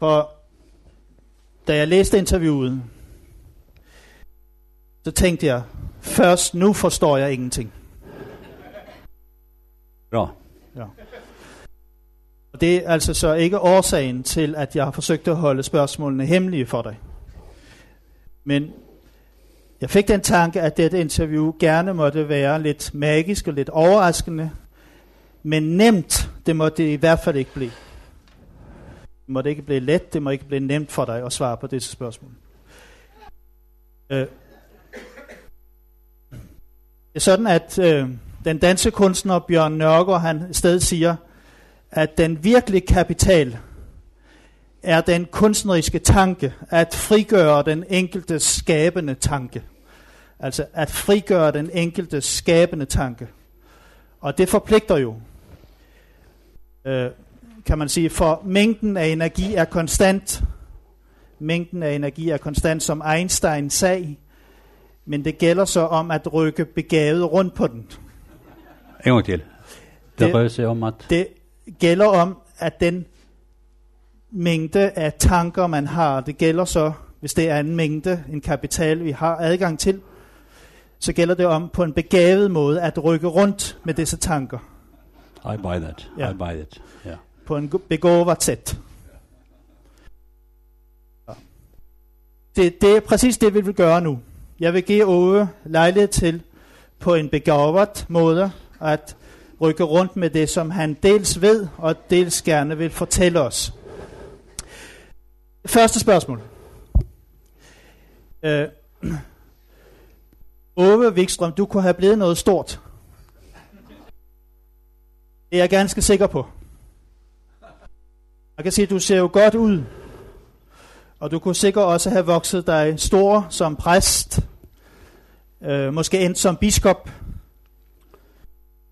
For da jeg læste interviewet, så tænkte jeg, først nu forstår jeg ingenting. Bra. Ja. Og det er altså så ikke årsagen til, at jeg har forsøgt at holde spørgsmålene hemmelige for dig. Men jeg fik den tanke, at dette interview gerne måtte være lidt magisk og lidt overraskende, men nemt, det må det i hvert fald ikke blive. Det må det ikke blive let, det må ikke blive nemt for dig at svare på disse spørgsmål. Øh, det er sådan, at øh, den danske kunstner Bjørn Nørgaard, han sted siger, at den virkelige kapital er den kunstneriske tanke, at frigøre den enkelte skabende tanke. Altså at frigøre den enkelte skabende tanke. Og det forpligter jo, øh, kan man sige, for mængden af energi er konstant. Mængden af energi er konstant, som Einstein sagde, men det gælder så om at rykke begavet rundt på den. En gång till. Det, Det- sig om att... Det gælder om, at den mængde af tanker, man har, det gælder så, hvis det er en mængde, en kapital, vi har adgang til, så gælder det om på en begavet måde at rykke rundt med disse tanker. I buy that. Ja. I buy it. Yeah. På en begåvat sätt. Ja. Det, det er præcis det, vi vil gøre nu. Jeg vil give Ove lejlighed til på en begåvat måde at rykke rundt med det, som han dels ved og dels gerne vil fortælle os. Første spørgsmål. Øh, Ove Wikstrøm, du kunne have blevet noget stort. Det er jeg ganske sikker på. Jeg kan sige, at du ser jo godt ud. Og du kunne sikkert også have vokset dig stor som præst. Øh, måske endt som biskop.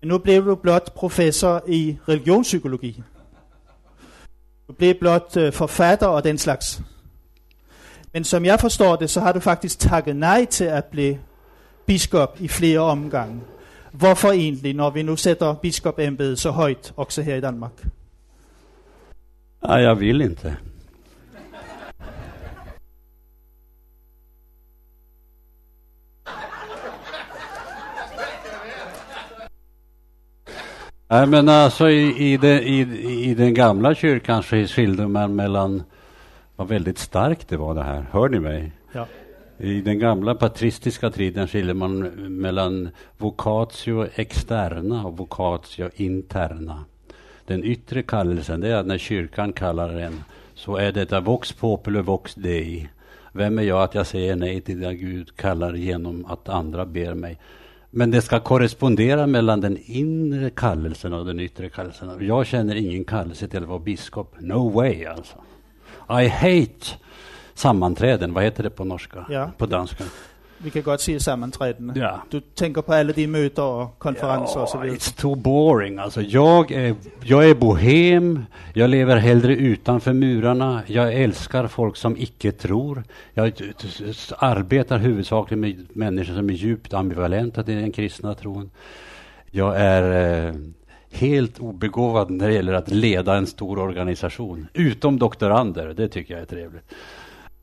Men nu blev du blot professor i religionspsykologi. Du blev blot øh, forfatter og den slags. Men som jeg forstår det, så har du faktisk takket nej til at blive biskop i flere omgange. Hvorfor egentlig, når vi nu sætter biskopembedet så højt, også her i Danmark? Nej, jag vill inte. Nej, men alltså i, i, den, i, i den gamla kyrkan så skilde man mellan, vad väldigt starkt det var det här, hör ni mig? Ja. I den gamla patristiska tiden skiljer man mellan vocatio externa och vocatio interna. Den yttre kallelsen, det är att när kyrkan kallar en, så är detta vox populi vox dei. Vem är jag att jag säger nej till det Gud kallar genom att andra ber mig? Men det ska korrespondera mellan den inre kallelsen och den yttre kallelsen. Jag känner ingen kallelse till att vara biskop. No way alltså. I hate sammanträden. Vad heter det på norska? Ja. På danska? Vi kan godt sige sammantrædende. Ja. Du tænker på alle de møder og konferencer och så vidare. It's too boring. Alltså, jag, är, jag är bohem, jag lever hellre utanför murarna, jag älskar folk som icke tror. Jag arbetar huvudsakligen med människor som är djupt ambivalenta till den kristna tron. Jag är eh, helt obegåvad när det gäller att leda en stor organisation. Utom doktorander, det tycker jag är trevligt.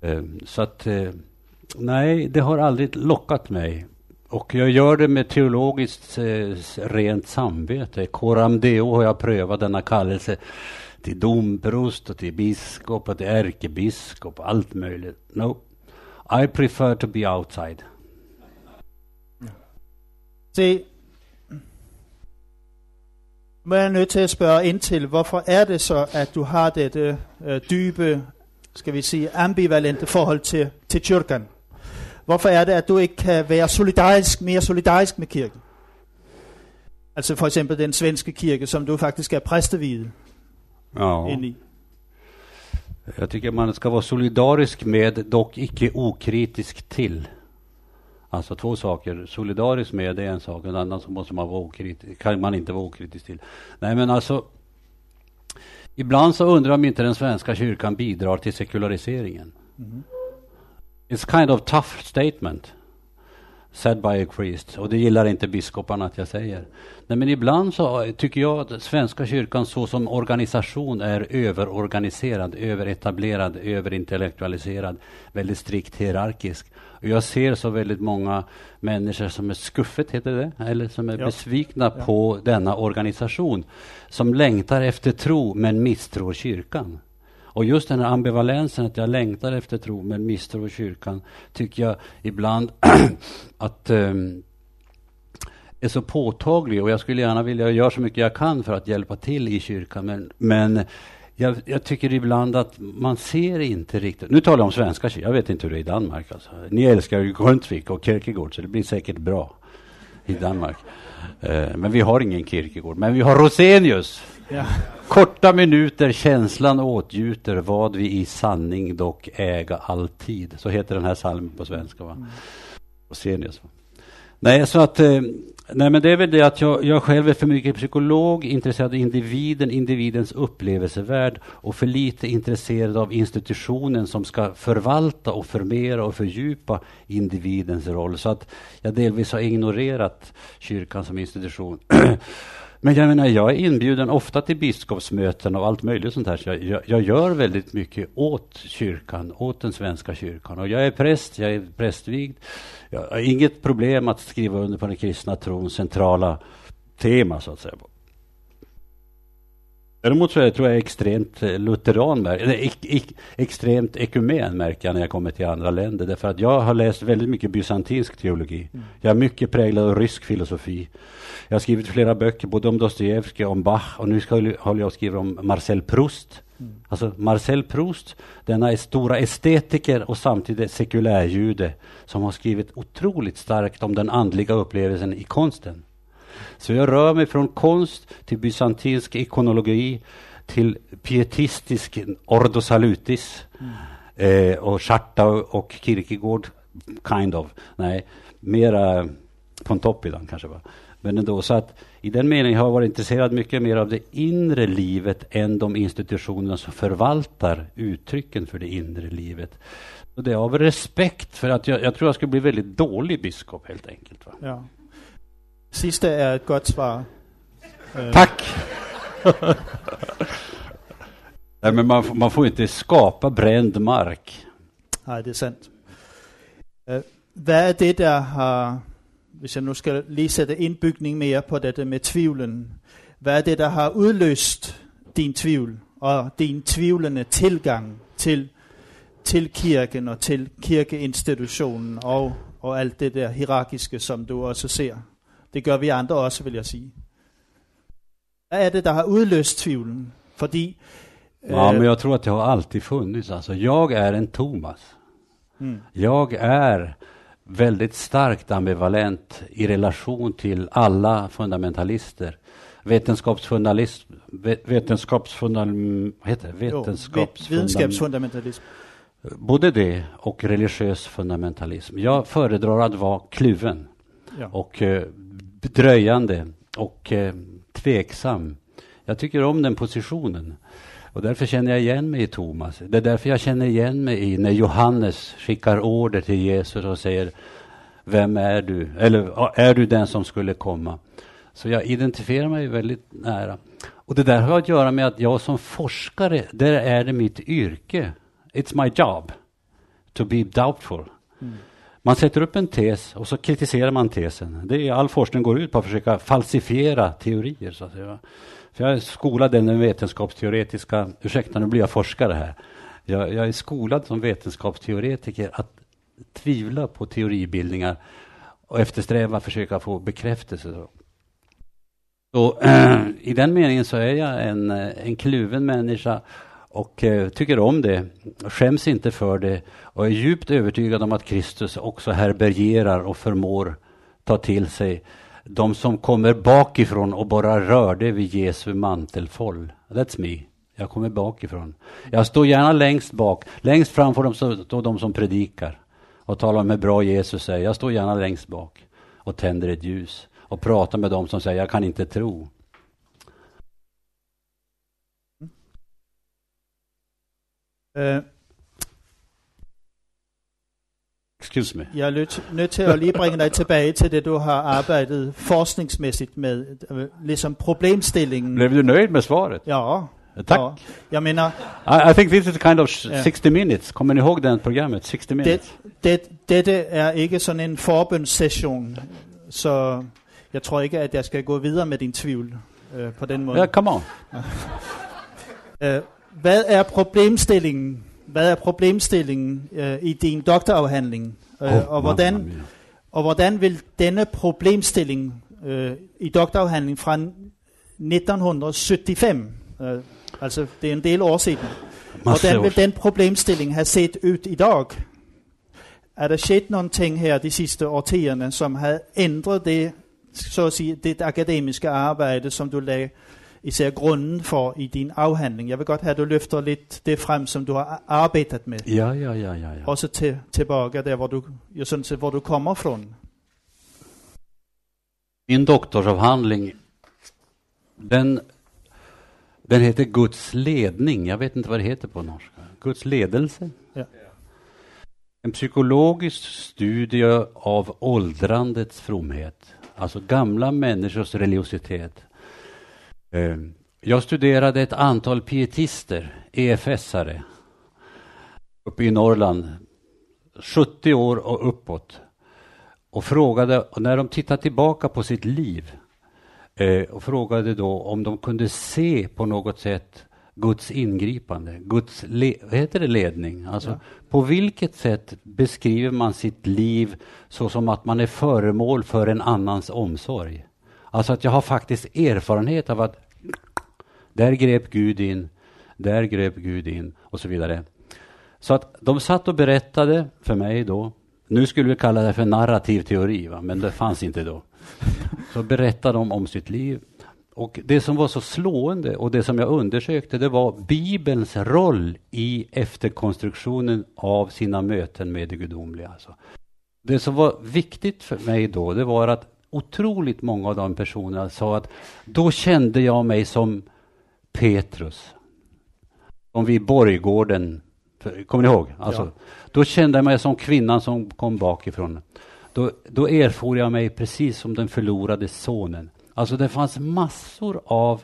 Eh, så att, eh, nej, det har aldrig lockat mig. Och jag gör det med teologiskt eh, rent samvete. Coram Deo har jag prövat denna kallelse till domprost och till biskop och till ärkebiskop och allt möjligt. No, I prefer to be outside. Se, nu er jeg nødt til at spørge ind til, hvorfor er det så, at du har dette øh, dybe, skal vi sige, ambivalente forhold til, til kyrkan? Hvorfor er det, at du ikke kan være solidarisk, mere solidarisk med kirken? Altså for eksempel den svenske kirke, som du faktisk er præstevidet Ja. ind i. Jag tycker man ska vara solidarisk med, dock icke okritisk till. Alltså två saker. Solidarisk med det är en sak, en annan så måste man vara okritisk, kan man inte vara okritisk till. Nej men alltså, ibland så undrar om inte den svenska kyrkan bidrar till sekulariseringen. It's kind of tough statement. said by a priest. Och det gillar inte biskoparna att jag säger. Nej, men ibland så tycker jag att Svenska kyrkan så som organisation är överorganiserad, överetablerad, överintellektualiserad, väldigt strikt hierarkisk. Och jag ser så väldigt många människor som är skuffet, heter det, eller som är ja. besvikna ja. på denna organisation, som längtar efter tro men misstror kyrkan. Och just den här ambivalensen, att jag längtar efter tro men misstror kyrkan, tycker jag ibland att um, är så påtaglig och jag skulle gärna vilja göra så mycket jag kan för att hjälpa till i kyrkan. Men, men jag, jag, tycker ibland att man ser inte riktigt. Nu talar jag om svenska kyrkan, jag vet inte hur det är i Danmark. Alltså. Ni älskar ju Grundtvig och Kierkegaard så det blir säkert bra i Danmark. Uh, men vi har ingen Kierkegaard, men vi har Rosenius. Ja. Korta minuter känslan åtgjuter vad vi i sanning dock äga alltid. Så heter den här salmen på svenska. Va? Mm. Rosenius. Nej, så att eh, nej, men det är väl det att jag, jag själv är för mycket psykolog, intresserad av individen, individens upplevelsevärld och för lite intresserad av institutionen som ska förvalta och förmera och fördjupa individens roll. Så att jag delvis har ignorerat kyrkan som institution. Men jag menar, jag är inbjuden ofta till biskopsmöten och allt möjligt sånt här. Så jag, jag, jag, gör väldigt mycket åt kyrkan, åt den svenska kyrkan. Och jag är präst, jag är prästvigd. Jag har inget problem att skriva under på den kristna trons centrala tema, så att säga. Däremot så är, tror jag extremt eh, lutheran, eller ek, ek, extremt ekumen märker jag när jag kommer till andra länder. Därför att jag har läst väldigt mycket bysantinsk teologi. Mm. Jag är mycket präglad av rysk filosofi. Jag har skrivit flera böcker, både om Dostojevskij och om Bach. Och nu ska, håller jag att skriva om Marcel Proust. Mm. Alltså Marcel Proust, denna stora estetiker och samtidigt sekulärjude som har skrivit otroligt starkt om den andliga upplevelsen i konsten. Så jag rör mig från konst till bysantinsk ikonologi till pietistisk ordo salutis mm. eh, och Scharta och Kierkegaard, kind of. Nej, mera Pontoppidan kanske. Va? Men ändå, så att i den meningen har jag varit intresserad mycket mer av det inre livet än de institutioner som förvaltar uttrycken för det inre livet. Och det är av respekt för att jag, jag tror jag skulle bli väldigt dålig biskop helt enkelt. Va? Ja. Sista är ett gott svar. Eh. Tack! Nej, men man, man, får inte skapa bränd mark. Nej, det är sant. Uh, vad är det där har, om jag nu ska lige sätta inbyggning mer på detta med tvivlen. Vad är det där har utlöst din tvivel och din tvivlande tillgång till, till kyrkan och till kyrkeinstitutionen och, och allt det där hierarkiska som du också ser? Det gør vi andre også, vil jeg sige. Hvad är det, der har udløst tvivlen? Fordi... Ja, men jag tror att det har alltid funnits. Alltså, jag är en Thomas. Mm. Jag är väldigt starkt ambivalent i relation till alla fundamentalister. Vetenskapsfundamentalism, vetenskapsfundam, heter det? Vetenskapsfundamentalism. Både det och religiös fundamentalism. Jag föredrar att vara kluven. Ja. Och eh, dröjande och eh, tveksam. Jag tycker om den positionen. Och därför känner jag igen mig i Thomas. Det är därför jag känner igen mig i när Johannes skickar order till Jesus och säger Vem är du? Eller är du den som skulle komma? Så jag identifierar mig väldigt nära. Och det där har att göra med att jag som forskare, där är det mitt yrke. It's my job to be doubtful. Mm. Man sätter upp en tes och så kritiserar man tesen. Det är all forskning går ut på att försöka falsifiera teorier. Så att säga. För jag är skolad i den vetenskapsteoretiska, ursäkta nu blir jag forskare här. Jag, jag är skolad som vetenskapsteoretiker att tvivla på teoribildningar och eftersträva att försöka få bekräftelse. Så, äh, I den meningen så är jag en, en kluven människa och eh, tycker om det, skäms inte för det och är djupt övertygad om att Kristus också härbärgerar och förmår ta till sig de som kommer bakifrån och bara rörde vid Jesu mantelfåll. That's me. Jag kommer bakifrån. Jag står gärna längst bak. Längst fram får de stå de som predikar och talar om hur bra Jesus är. Jag står gärna längst bak och tänder ett ljus och pratar med dem som säger jag kan inte tro. Uh, Excuse me. Jeg er nødt, nødt til at lige bringe dig tilbage til det, du har arbejdet forskningsmæssigt med, øh, ligesom problemstillingen. Blev du nöjd med svaret? Ja, Tack. ja. Jeg mener, I, I think this is kind of sh- Ja. 60 minutes. Kommer ni ihåg den programmet? 60 minutes? det, det, dette er ikke sådan en forbundssession, så jeg tror ikke, at jeg skal gå videre med din tvivl øh, på den måde. Ja, come on. Øh, hvad er problemstillingen? Hvad er problemstillingen øh, i din doktorafhandling? Øh, Åh, og, hvordan, mamma mia. og hvordan vil denne problemstilling øh, i doktorafhandlingen fra 1975, øh, altså det er en del år siden, Masse hvordan år. vil den problemstilling have set ud i dag? Er der sket nogle ting her de sidste årtierne, som har ændret det, så at sige, det akademiske arbejde, som du lagde især grunden for i din afhandling? Jeg vil godt have, at du løfter lidt det frem, som du har arbejdet med. Ja, ja, ja, ja. ja. Også til, tilbage der, hvor du, sådan set, hvor du kommer fra. Min doktorsavhandling, den, den heter Guds ledning. Jag vet inte vad det heter på norska. Guds ledelse. Ja. En psykologisk studie av åldrandets fromhet. Alltså gamla människors religiositet. Eh, Jag studerade ett antal pietister, EFS-are, uppe i Norrland, 70 år och uppåt och frågade, och när de tittade tillbaka på sitt liv eh, och frågade då om de kunde se på något sätt Guds ingripande, Guds heter det, ledning. Alltså, Ja. På vilket sätt beskriver man sitt liv så som att man är föremål för en annans omsorg? Alltså att jag har faktiskt erfarenhet av att där grep Gud in, där grep Gud in och så vidare. Så att de satt och berättade för mig då, nu skulle vi kalla det för narrativ teori, va? men det fanns inte då. Så berättade de om sitt liv. Och det som var så slående och det som jag undersökte, det var Bibelns roll i efterkonstruktionen av sina möten med det gudomliga. Alltså. Det som var viktigt för mig då, det var att otroligt många av de personerna sa att då kände jag mig som Petrus. Som vid borggården, kommer ni ihåg? Alltså, Ja. Då kände jag mig som kvinnan som kom bakifrån. Då, då erfor jag mig precis som den förlorade sonen. Alltså det fanns massor av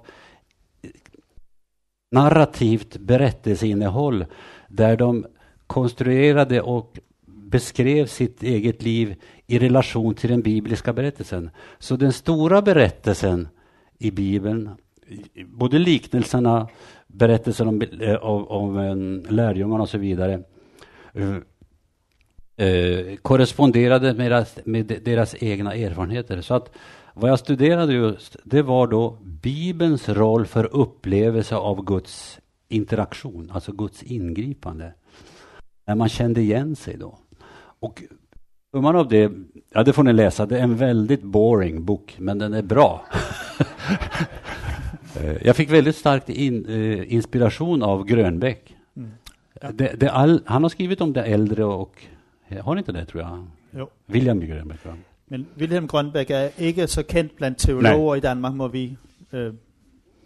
narrativt berättelseinnehåll där de konstruerade och beskrev sitt eget liv i relation till den bibliska berättelsen. Så den stora berättelsen i Bibeln, både liknelserna, berättelsen om, eh, om, om lärjungarna och så vidare, eh, eh, korresponderade med deras, med deras egna erfarenheter. Så att vad jag studerade just, det var då Bibelns roll för upplevelse av Guds interaktion, alltså Guds ingripande. När man kände igen sig då. Och summan av det, ja det får ni läsa, det är en väldigt boring bok, men den är bra. Eh, jag fick väldigt starkt in, eh, inspiration av Grönbäck. Mm. Ja. Det, det all, han har skrivit om det äldre och, har ni inte det tror jag? Jo. William Grönbäck. Men Wilhelm Grønbæk er ikke så kendt blandt teologer i Danmark, må vi, øh,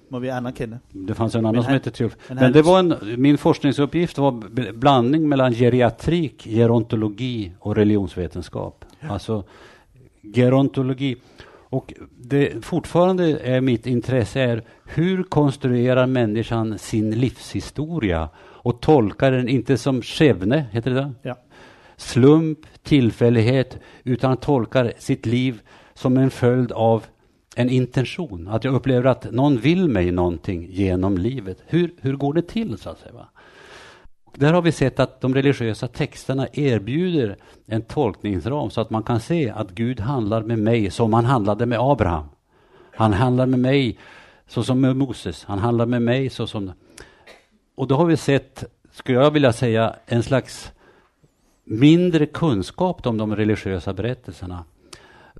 må vi anerkende. Det fanns en annan som hette Theof. men det var en, min forskningsuppgift var blandning mellan geriatrik, gerontologi och religionsvetenskap. Alltså gerontologi. Och det fortfarande är mitt intresse är hur konstruerar människan sin livshistoria och tolkar den inte som skevne, heter det? Ja. slump, tillfällighet, utan tolkar sitt liv som en följd av en intention. Att jag upplever att någon vill mig någonting genom livet. Hur, hur går det till så att säga? Va? Och där har vi sett att de religiösa texterna erbjuder en tolkningsram så att man kan se att Gud handlar med mig som han handlade med Abraham. Han handlar med mig så som med Moses. Han handlar med mig så som... Och då har vi sett, skulle jag vilja säga, en slags mindre kunskap om de religiösa berättelserna.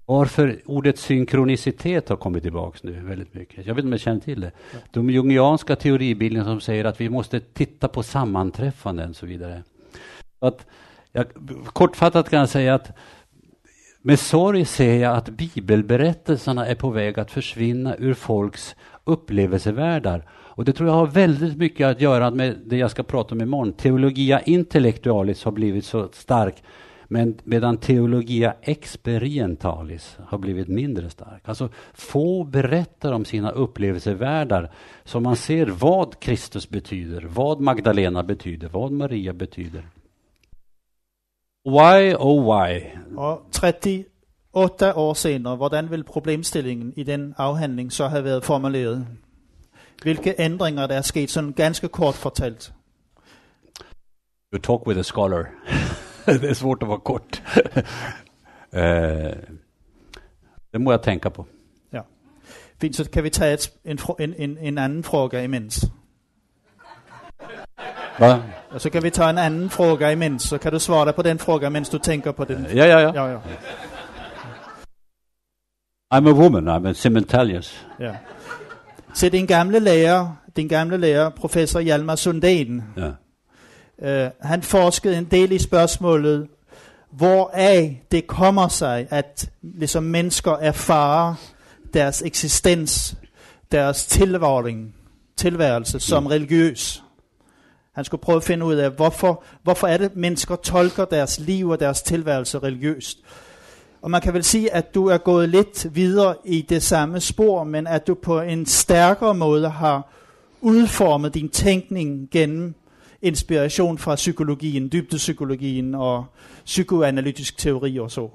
Varför ordet synkronicitet har kommit tillbaks nu väldigt mycket. Jag vet inte om jag känner till det. De jungianska teoribildningarna som säger att vi måste titta på sammanträffanden och så vidare. Att, jag, kortfattat kan jag säga att med sorg ser jag att bibelberättelserna är på väg att försvinna ur folks upplevelsevärldar. Och det tror jag har väldigt mycket att göra med det jag ska prata om imorgon. Teologia intellectualis har blivit så stark. Men medan teologia experientalis har blivit mindre stark. Alltså få berättar om sina upplevelsevärldar så man ser vad Kristus betyder, vad Magdalena betyder, vad Maria betyder. Why oh why? Og 38 år senere, hvordan vil problemstillingen i den afhandling så have været formuleret? Hvilke ændringer der er sket, sådan ganske kort fortalt? You talk with a scholar. det är svårt att vara kort. eh, det må jag tänka på. Ja. Fint, så kan vi tage et, en, en, en, anden fråga imens. Va? Så kan vi tage en anden fråga imens, så kan du svare på den fråga, mens du tænker på den. Ja, ja, ja. Ja, ja. I'm a woman, I'm a simultaneous. ja. Se, din gamle lærer, din gamle lærer, professor Hjalmar Sundén, Ja. Øh, han forskede en del i spørgsmålet, hvoraf det kommer sig, at ligesom mennesker erfarer deres eksistens, deres tilværing, tilværelse som religiøs. Han skulle prøve at finde ud af, hvorfor, hvorfor er det, mennesker tolker deres liv og deres tilværelse religiøst. Og man kan vel sige, at du er gået lidt videre i det samme spor, men at du på en stærkere måde har udformet din tænkning gennem inspiration fra psykologien, dybdepsykologien og psykoanalytisk teori og så.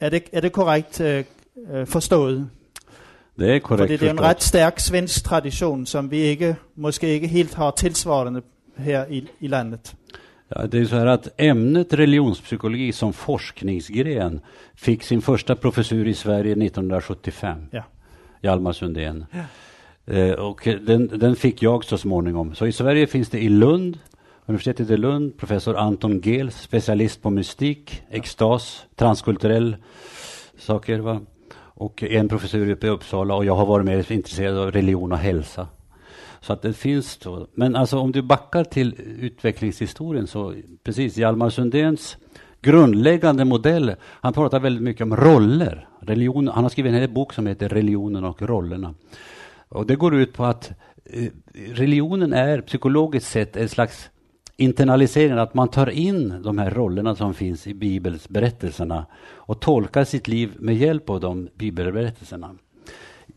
Er det, er det korrekt øh, øh, forstået? Det är For korrekt det, det er en ret stærk svensk tradition, som vi ikke, måske ikke helt har tilsvarende her i, i landet. Ja, det är så här att ämnet religionspsykologi som forskningsgren fick sin första professur i Sverige 1975. Ja. Hjalmar Sundén. Eh, och den, den fick jag så småningom. Så i Sverige finns det i Lund, universitetet i Lund, professor Anton Gels, specialist på mystik, extas, transkulturell saker. Va? Och en professur uppe i Uppsala och jag har varit mer intresserad av religion och hälsa. Så att det finns då. Men alltså om du backar till utvecklingshistorien så precis, Hjalmar Sundéns grundläggande modell, han pratar väldigt mycket om roller. Religion, han har skrivit en hel bok som heter Religionen och rollerna. Och det går ut på att eh, religionen är psykologiskt sett en slags internalisering, att man tar in de här rollerna som finns i Bibels berättelserna och tolkar sitt liv med hjälp av de bibelberättelserna.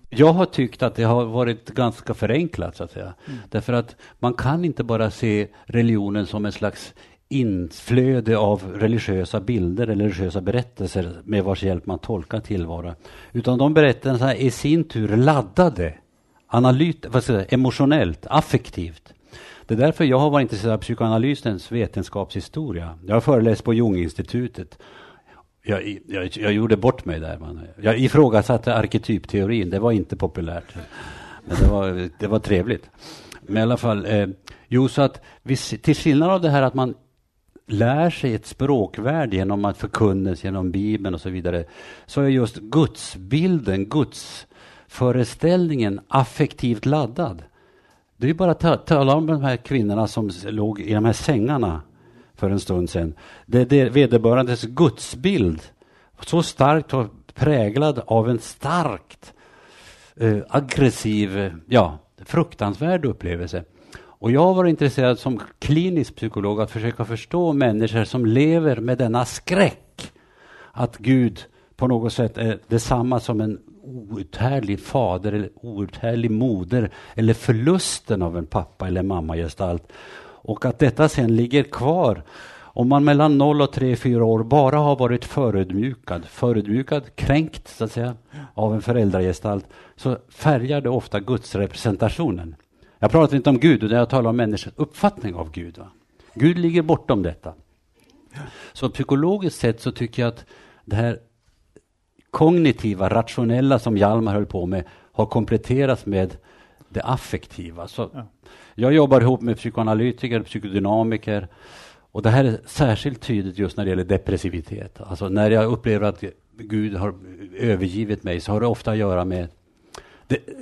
Jag har tyckt att det har varit ganska förenklat, så att säga. Därför att man kan inte bara se religionen som en slags inflöde av religiösa bilder eller religiösa berättelser med vars hjälp man tolkar tillvaro. Utan de berättelserna är i sin tur laddade, analyt, vad säga, emotionellt, affektivt. Det är därför jag har varit intresserad av psykoanalysens vetenskapshistoria. Jag har föreläst på Junginstitutet. Jag, jag, jag gjorde bort mig där. Man. Jag ifrågasatte arketypteorin, det var inte populärt. Men det var, det var trevligt. Men i alla fall, eh, jo, så att vi, till skillnad av det här att man lär sig ett språkvärde genom att förkunnas genom Bibeln och så vidare, så är just gudsbilden, föreställningen affektivt laddad. Det är bara att tala om de här kvinnorna som låg i de här sängarna för en stund sedan. Det, det vederbörandes gudsbild, så starkt och präglad av en starkt eh, aggressiv, ja, fruktansvärd upplevelse. Och jag har varit intresserad som klinisk psykolog att försöka förstå människor som lever med denna skräck att Gud på något sätt är detsamma som en outhärdlig fader eller outhärdlig moder eller förlusten av en pappa eller mammagestalt. Och att detta sen ligger kvar om man mellan 0 och 3-4 år bara har varit förödmjukad, förödmjukad, kränkt så att säga, av en föräldragestalt, så färgar det ofta gudsrepresentationen. Jag pratar inte om Gud, utan jag talar om människors uppfattning av Gud. Va? Gud ligger bortom detta. Så psykologiskt sett så tycker jag att det här kognitiva, rationella som Hjalmar höll på med har kompletterats med det affektiva. Så Ja. Jag jobbar ihop med psykoanalytiker, psykodynamiker och det här är särskilt tydligt just när det gäller depressivitet. Alltså när jag upplever att Gud har övergivit mig så har det ofta att göra med,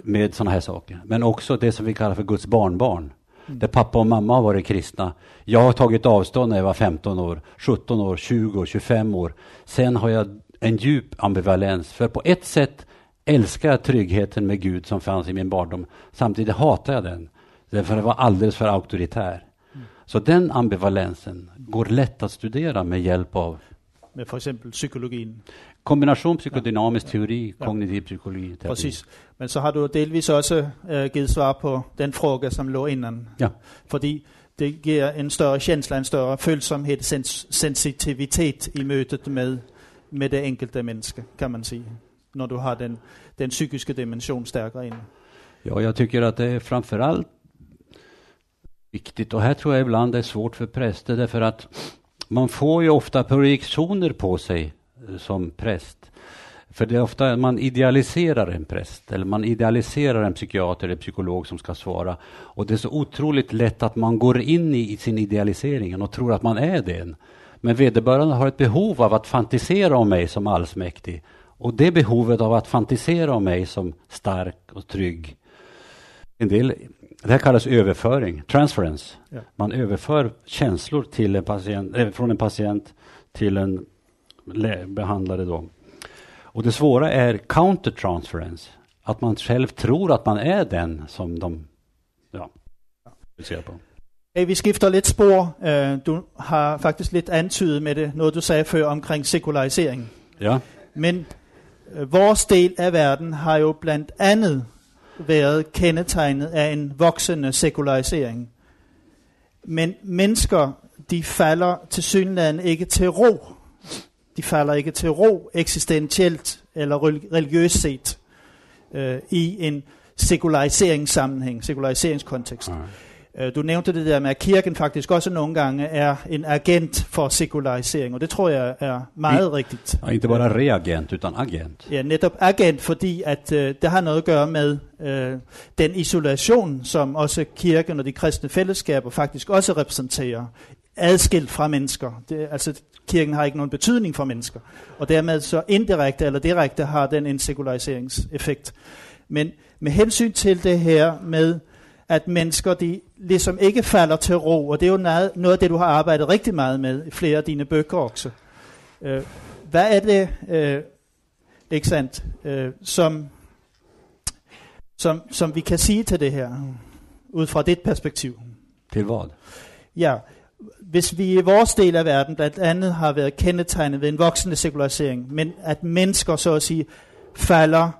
med sådana här saker. Men också det som vi kallar för Guds barnbarn. Där pappa och mamma har varit kristna. Jag har tagit avstånd när jag var 15 år, 17 år, 20 år, 25 år. Sen har jag en djup ambivalens. För på ett sätt älskar jag tryggheten med Gud som fanns i min barndom. Samtidigt hatar jag den. Därför det var alldeles för auktoritär. Så den ambivalensen går lätt att studera med hjälp av med for eksempel psykologien. Kombination psykodynamisk teori, kognitiv psykologi. terapi. Præcis. Men så har du delvis også øh, givet svar på den fråga, som lå innan. Ja. Fordi det giver en større känsla, en større følsomhed, sens sensitivitet i mødet med, med det enkelte menneske, kan man säga. När du har den, den psykiska dimensionen stærkere in. Ja, jag tycker att det är framförallt viktigt och här tror jag ibland det är svårt för präster därför att man får ju ofta projektioner på sig eh, som präst. För det är ofta man idealiserar en präst eller man idealiserar en psykiater eller psykolog som ska svara. Och det är så otroligt lätt att man går in i, i sin idealisering och tror att man är den. Men vederbörande har ett behov av att fantisera om mig som allsmäktig. Och det behovet av att fantisera om mig som stark och trygg. En del, det här kallas överföring, transference. Ja. Man överför känslor till en patient, eh, från en patient till en behandlare. Då. Och det svåra är countertransference. Att man själv tror att man är den som de ja, vill se på. Hey, vi skifter lidt spor. Øh, Du har faktisk lidt antydet med det, noget du sagde før omkring sekularisering. Ja, Men øh, vores del af verden har jo blandt andet været kendetegnet af en voksende sekularisering. Men mennesker, de falder til synligheden ikke til ro. De falder ikke til ro eksistentielt eller rel- religiøst set øh, i en sekulariseringssammenhæng, sekulariseringskontekst. ja. Øh, Du nævnte det der med, at kirken faktisk også nogle gange er en agent for sekularisering, og det tror jeg er meget rigtigt. ja inte bara reagent utan agent. Ja, netop agent, fordi at øh, det har noget at gøre med øh, den isolation, som også kirken og de kristne fællesskaber faktisk også repræsenterer, adskilt fra mennesker. Det, altså, kirken har ikke nogen betydning for mennesker, og dermed så indirekte eller direkte har den en sekulariseringseffekt. Men med hensyn til det her med, at mennesker de ligesom ikke falder til ro, og det er jo noget, noget af det, du har arbejdet rigtig meget med i flere af dine bøger også. Øh, hvad er det, øh, ikke sandt, øh, som, som, som vi kan sige til det her, ud fra dit perspektiv? Till vad? Ja, hvis vi i vores del af verden blandt andet har været kendetegnet ved en voksende sekularisering, men at mennesker så at sige falder,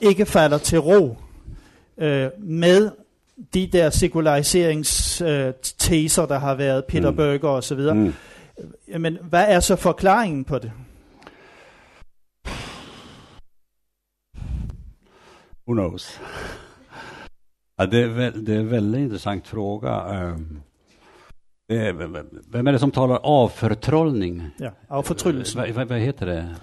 ikke falder til ro øh, med de der sekulariseringsteser, øh, der har været, Peter Mm. Berger osv., mm. Jamen hvad er så forklaringen på det? Who knows? Ja, det, är väl, det är en väldigt intressant fråga. Vem är det som talar avförtrollning? Ja, af fortryllelsen. Vad, vad, vad heter det?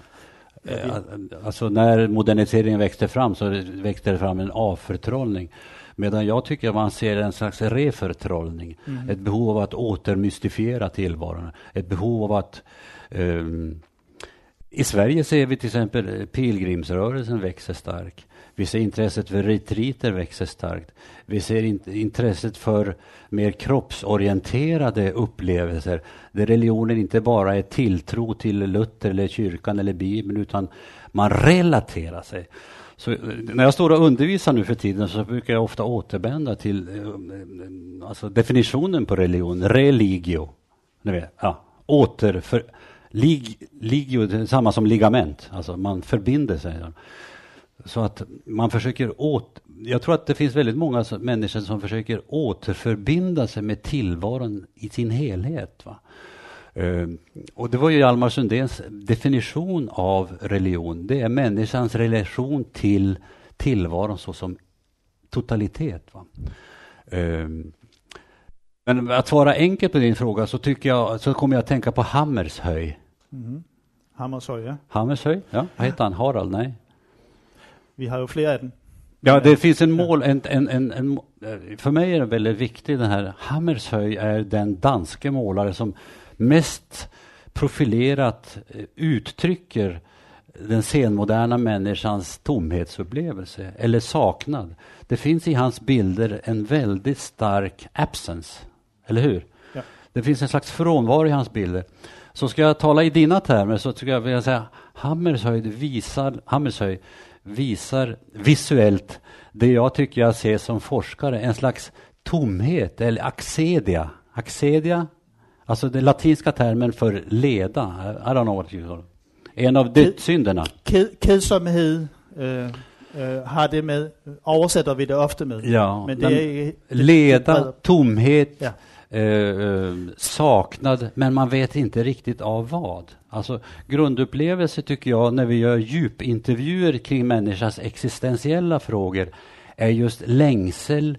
Eh, Alltså när moderniseringen växte fram så växte det fram en avförtrollning. Medan jag tycker att man ser en slags reförtrollning. Mm. Ett behov av att återmystifiera tillvaron. Ett behov av att ehm, i Sverige ser vi till exempel eh, pilgrimsrörelsen växer stark. Vi ser intresset för retriter växer starkt. Vi ser in, intresset för mer kroppsorienterade upplevelser. Där religionen inte bara är tilltro till Luther eller kyrkan eller Bibeln utan man relaterar sig. Så eh, när jag står och undervisar nu för tiden så brukar jag ofta återvända till eh, eh, alltså definitionen på religion, religio. Ni vet, ja, återför, lig, ligio, det är samma som ligament, alltså man förbinder sig. Så att man försöker åt, jag tror att det finns väldigt många som, människor som försöker återförbinda sig med tillvaron i sin helhet. Va? Eh, och det var ju Hjalmar Sundéns definition av religion. Det är människans relation till tillvaron såsom totalitet. Va? Eh, men att svara enkelt på din fråga så tycker jag, så kommer jag att tänka på Hammershöj. Mm. Hammershøj, ja. Hammershöj, ja, vad heter han? Harald? Nej. Vi har jo flere af dem. Ja, det finns en mål, en, en, en, en, för mig är det väldigt viktigt den här, Hammershöj är den danske målare som mest profilerat eh, uttrycker den senmoderna människans tomhetsupplevelse eller saknad. Det finns i hans bilder en väldigt stark absence, eller hur? Ja. Det finns en slags frånvaro i hans bilder. Så ska jag tala i dina termer så skulle jag vilja säga Hammershöj visar, Hammershöj visar visuellt det jag tycker jag ser som forskare, en slags tomhet eller axedia. Axedia, Alltså den latinska termen för leda, I don't know what you call. En av dödssynderna. Ked, kedsomhed øh, øh, har det med, oversætter vi det ofte med. Ja, men det är leda, tomhet, Ja. eh, eh, saknad, men man vet inte riktigt av vad. Alltså grundupplevelse tycker jag när vi gör djupintervjuer kring människans existentiella frågor är just längsel,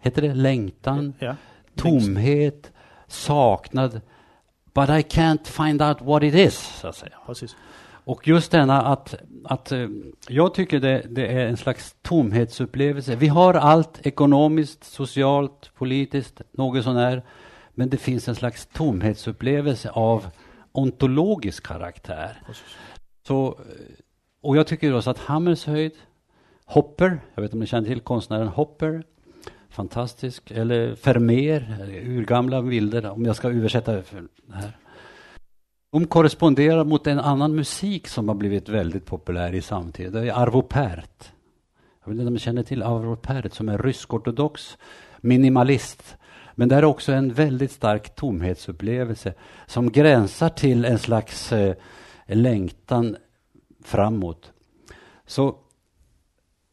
heter det längtan, Ja. tomhet, saknad. But I can't find out what it is, så att säga. Precis. Och just denna att, att eh, jag tycker det, det är en slags tomhetsupplevelse. Vi har allt ekonomiskt, socialt, politiskt, något sånär. Men det finns en slags tomhetsupplevelse av ontologisk karaktär. Precis. Så, eh, och jag tycker också att Hammershöjd, Hopper, jag vet inte om ni känner till konstnären Hopper, fantastisk, eller Vermeer, urgamla bilder, om jag ska översätta det här. De korresponderar mot en annan musik som har blivit väldigt populär i samtiden. Det är Arvo Pärt. Jag vet inte om ni känner till Arvo Pärt som är rysk-ortodox minimalist. Men det är också en väldigt stark tomhetsupplevelse som gränsar till en slags eh, längtan framåt. Så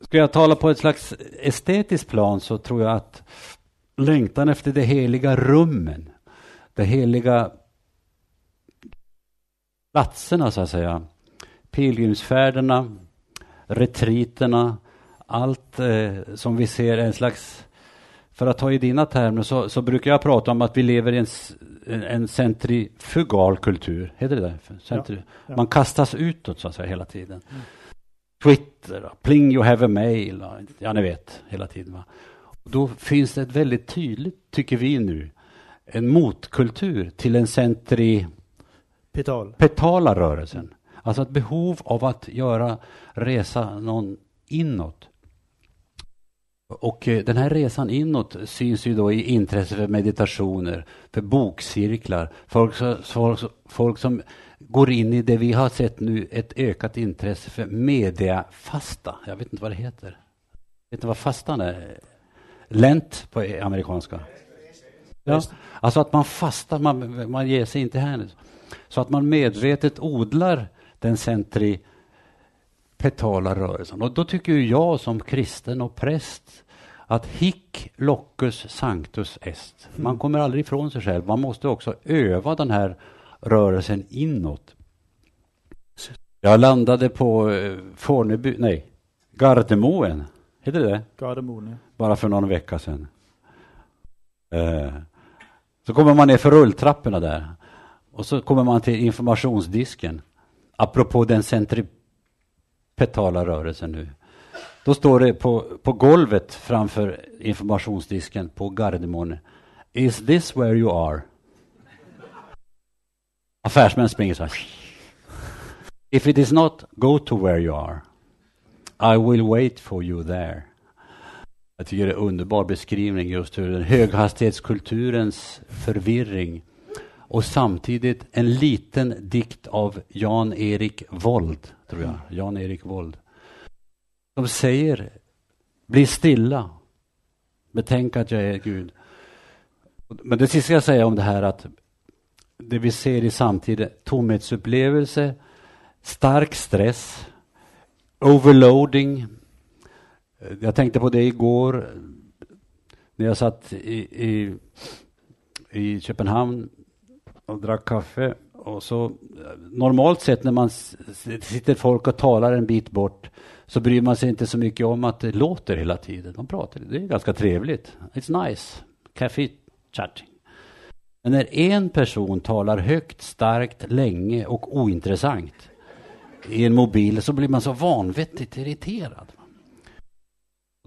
ska jag tala på ett slags estetiskt plan så tror jag att längtan efter de heliga rummen, de heliga platserna så att säga, pilgrimsfärderna, retriterna, allt eh, som vi ser är en slags för att ta i dina termer så, så brukar jag prata om att vi lever i en, en, en centrifugal kultur. Heter det det? Centri- ja. Man kastas utåt så att säga hela tiden. Twitter, och pling you have a mail, ja ni vet, hela tiden. Va? Då finns det ett väldigt tydligt, tycker vi nu, en motkultur till en centripetala Pedal. rörelsen. Alltså ett behov av att göra resa någon inåt. Och eh, den här resan inåt syns ju då i intresse för meditationer, för bokcirklar, folk, folk, folk som går in i det vi har sett nu, ett ökat intresse för mediafasta. Jag vet inte vad det heter. Vet du vad fastan är? Lent på amerikanska. Ja, alltså att man fastar, man, man ger sig inte här. Så att man medvetet odlar den centripetala rörelsen. Och då tycker jag som kristen och präst att hic locus sanctus est. Man kommer aldrig ifrån sig själv. Man måste också öva den här rörelsen inåt. Jag landade på eh, Forneby, nej, Gardermoen. Heter det? Gardermoen, ja. bara för någon vecka sedan. Eh, så kommer man ner för rulltrapporna där. Och så kommer man till informationsdisken. Apropå den centripetala rörelsen nu. Då står det på, på golvet framför informationsdisken på Gardermoen. Is this where you are? Affärsmän springer så här. If it is not, go to where you are. I will wait for you there. Jag tycker det är en underbar beskrivning just hur den höghastighetskulturens förvirring och samtidigt en liten dikt av Jan-Erik Wold, tror jag. Jan-Erik Wold. De säger, bli stilla, betänk att jag är Gud. Men det sista jag säga om det här att det vi ser i samtiden, tomhetsupplevelse, stark stress, overloading, jag tänkte på det igår när jag satt i, i, i Köpenhamn och drack kaffe. Och så, normalt sett när man sitter folk och talar en bit bort så bryr man sig inte så mycket om att det låter hela tiden. De pratar, det är ganska trevligt. It's nice. Café chatting. Men när en person talar högt, starkt, länge och ointressant i en mobil så blir man så vanvettigt irriterad.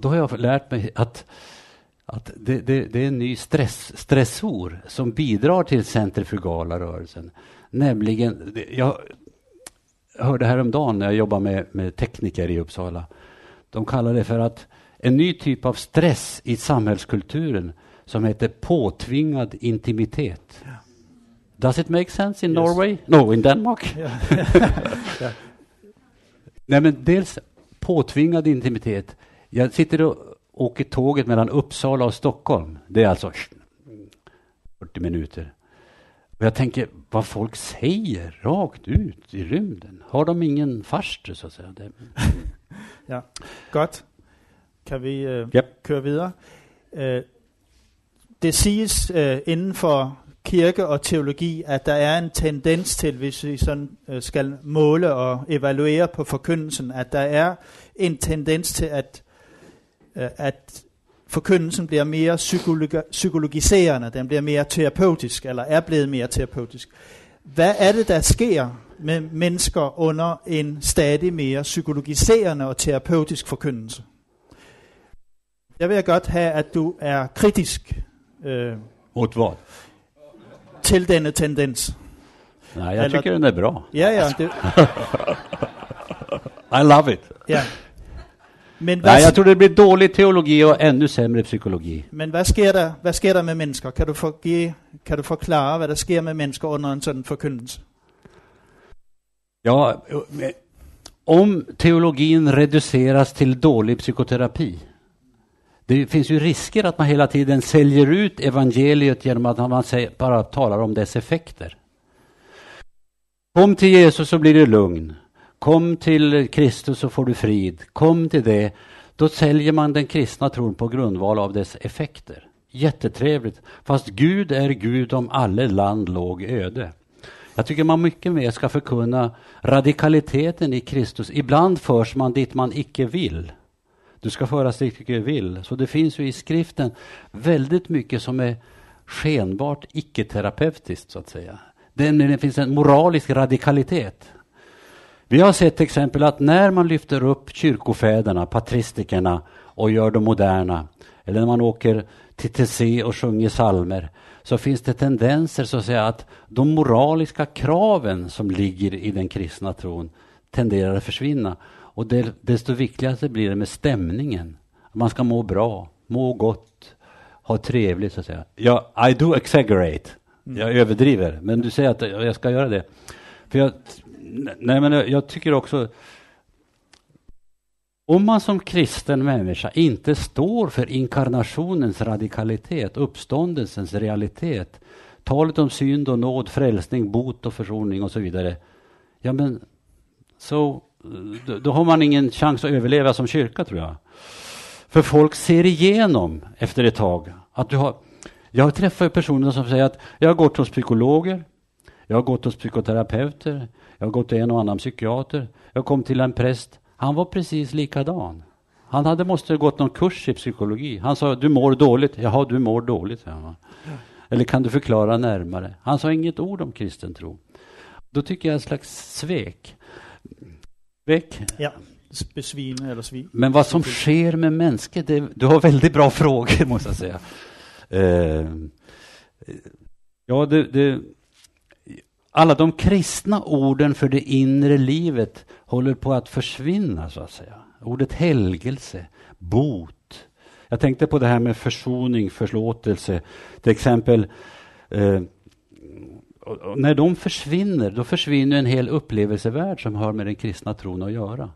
Då har jag lärt mig att, att det, det, det är en ny stress, stressor som bidrar till centrifugala rörelsen. Nämligen, jag hörde häromdagen när jag jobbade med, med tekniker i Uppsala. De kallar det för att en ny typ av stress i samhällskulturen som heter påtvingad intimitet. Does it make sense in Yes. Norway? No, in Denmark? Nej, men dels påtvingad intimitet. Jag sitter och åker tåget mellan Uppsala och Stockholm. Det är alltså 40 minuter. Och jag tänker vad folk säger rakt ut i rymden. Har de ingen farster så att säga? Det, Ja, godt. Kan vi øh, Yep. køre videre? Øh, det siges øh, inden for kirke og teologi, at der er en tendens til, hvis vi sådan øh, skal måle og evaluere på forkyndelsen, at der er en tendens til, at, øh, at forkyndelsen bliver mere psykologi- psykologiserende, den bliver mere terapeutisk, eller er blevet mere terapeutisk. Hvad er det, der sker med mennesker under en stadig mere psykologiserende og terapeutisk forkyndelse? Jeg vil godt have, at du er kritisk øh, mot vad? til denne tendens. Nej, jag Eller- tycker den är bra. Ja, ja, det, I love it. ja. Men, Nej, jag tror det blir dålig teologi och ännu sämre psykologi. men hvad, sker der, hvad sker der med mennesker? Kan du, forgive, kan du forklare, hvad der sker med mennesker under en sådan forkyndelse? Ja, om teologin reduceras till dålig psykoterapi. Det finns ju risker att man hela tiden säljer ut evangeliet genom att man bara talar om dess effekter. Kom till Jesus så blir du lugn. Kom till Kristus så får du frid. Kom till det. Då säljer man den kristna tron på grundval av dess effekter. Jättetrevligt. Fast Gud är Gud om alla land låg öde. Jag tycker man mycket mer ska förkunna radikaliteten i Kristus. Ibland förs man dit man icke vill. Du ska föras dit du vill. Så det finns ju i skriften väldigt mycket som är skenbart icke-terapeutiskt så att säga. Det, det finns en moralisk radikalitet. Vi har sett till exempel att när man lyfter upp kyrkofäderna, patristikerna och gör dem moderna, eller när man åker till TC och sjunger salmer, så finns det tendenser så att säga att de moraliska kraven som ligger i den kristna tron tenderar att försvinna. Och det, desto viktigare blir det med stämningen. Man ska må bra, må gott, ha trevligt så att säga. Ja, I do exaggerate. Jag överdriver, men du säger att jag ska göra det. För jag, nej men jag tycker också om man som kristen människa inte står för inkarnationens radikalitet, uppståndelsens realitet, talet om synd och nåd, frälsning, bot och försoning och så vidare. Ja men, så då, då har man ingen chans att överleva som kyrka tror jag. För folk ser igenom efter ett tag att du har jag träffar personer som säger att jag har gått hos psykologer, jag har gått hos psykoterapeuter, jag har gått till en och annan psykiater, jag kom till en präst, han var precis likadan. Han hade måste gått någon kurs i psykologi. Han sa, du mår dåligt. Jaha, du mår dåligt. Ja. Eller kan du förklara närmare? Han sa inget ord om kristen tro. Då tycker jag ett slags svek. Svek. Ja, besvime eller svin. Men vad som sker med mänskligt, det, du har väldigt bra frågor måste jag säga. Eh, ja, det, det, alla de kristna orden för det inre livet håller på att försvinna så att säga. Ordet helgelse, bot. Jag tänkte på det här med försoning, förlåtelse. Till exempel eh, och, och när de försvinner, då försvinner en hel upplevelsevärld som har med den kristna tron att göra.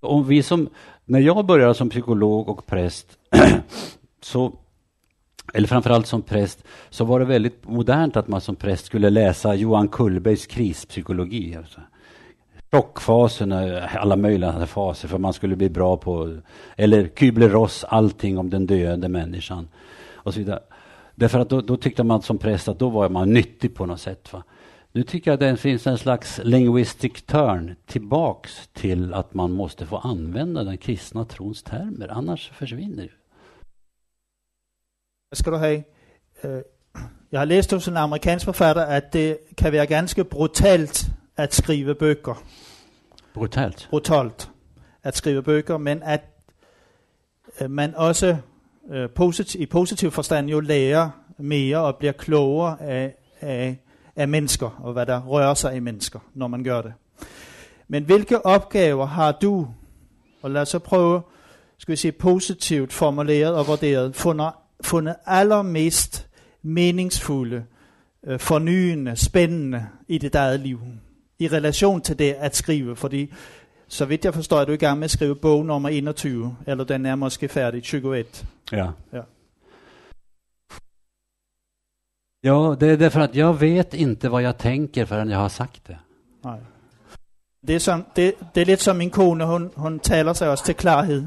Om vi som, när jag började som psykolog och präst, så, eller framförallt som präst, så var det väldigt modernt att man som präst skulle läsa Johan Kullbergs krispsykologi. Alltså. Chockfaserna, eh, alla möjliga faser för man skulle bli bra på, eller Kübler-Ross, allting om den döende människan. Och så vidare. Därför att då, då, tyckte man som präst att då var man nyttig på något sätt. Va? Nu tycker jag att det finns en slags linguistic turn tillbaks till att man måste få använda den kristna trons termer, annars försvinner det. Skal du have? Øh, Jeg har læst hos en amerikansk forfatter, at det kan være ganske brutalt at skrive bøger. Brutalt. Brutalt at skrive bøger, men at øh, man også øh, posit- i positiv forstand jo lærer mere og bliver klogere af, af, af mennesker, og hvad der rører sig i mennesker, når man gør det. Men hvilke opgaver har du, og lad os så prøve, skal vi sige positivt formuleret og vurderet, fundet, fundet allermest meningsfulde, øh, fornyende, spændende i dit eget liv, i relation til det at skrive, fordi så vidt jeg forstår, er du i gang med at skrive bog nummer 21, eller den er måske færdig, 21. Ja. Ja. Ja, det är därför att jag vet inte vad jag tänker förrän jag har sagt det. Nej. Det är, som, det, det är lite som min kone, hon, hon talar sig också till klarhet.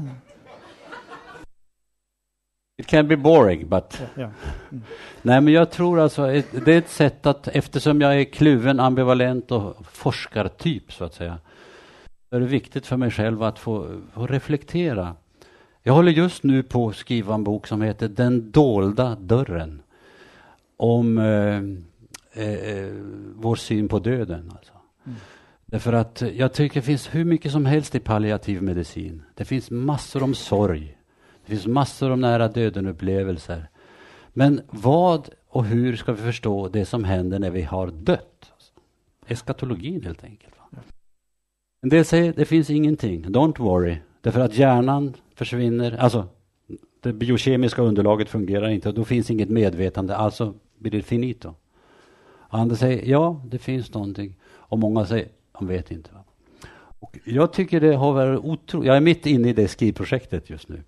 It can be boring, but... Ja, ja. Nej, men jag tror alltså, det är ett sätt att, eftersom jag är kluven, ambivalent och forskartyp, så att säga, är det viktigt för mig själv att få, få reflektera. Jag håller just nu på att skriva en bok som heter Den dolda dörren. Om eh, eh, vår syn på döden. Alltså. Mm. Därför att jag tycker det finns hur mycket som helst i palliativ medicin. Det finns massor om sorg. Det finns massor om nära döden-upplevelser. Men vad och hur ska vi förstå det som händer när vi har dött? Eskatologin helt enkelt. En del säger det finns ingenting, don't worry. Därför att hjärnan försvinner, alltså det biokemiska underlaget fungerar inte och då finns inget medvetande, alltså blir det finito. Andra säger ja, det finns någonting. Och många säger, de vet inte. Va? Och jag tycker det har varit otroligt, jag är mitt inne i det skrivprojektet just nu.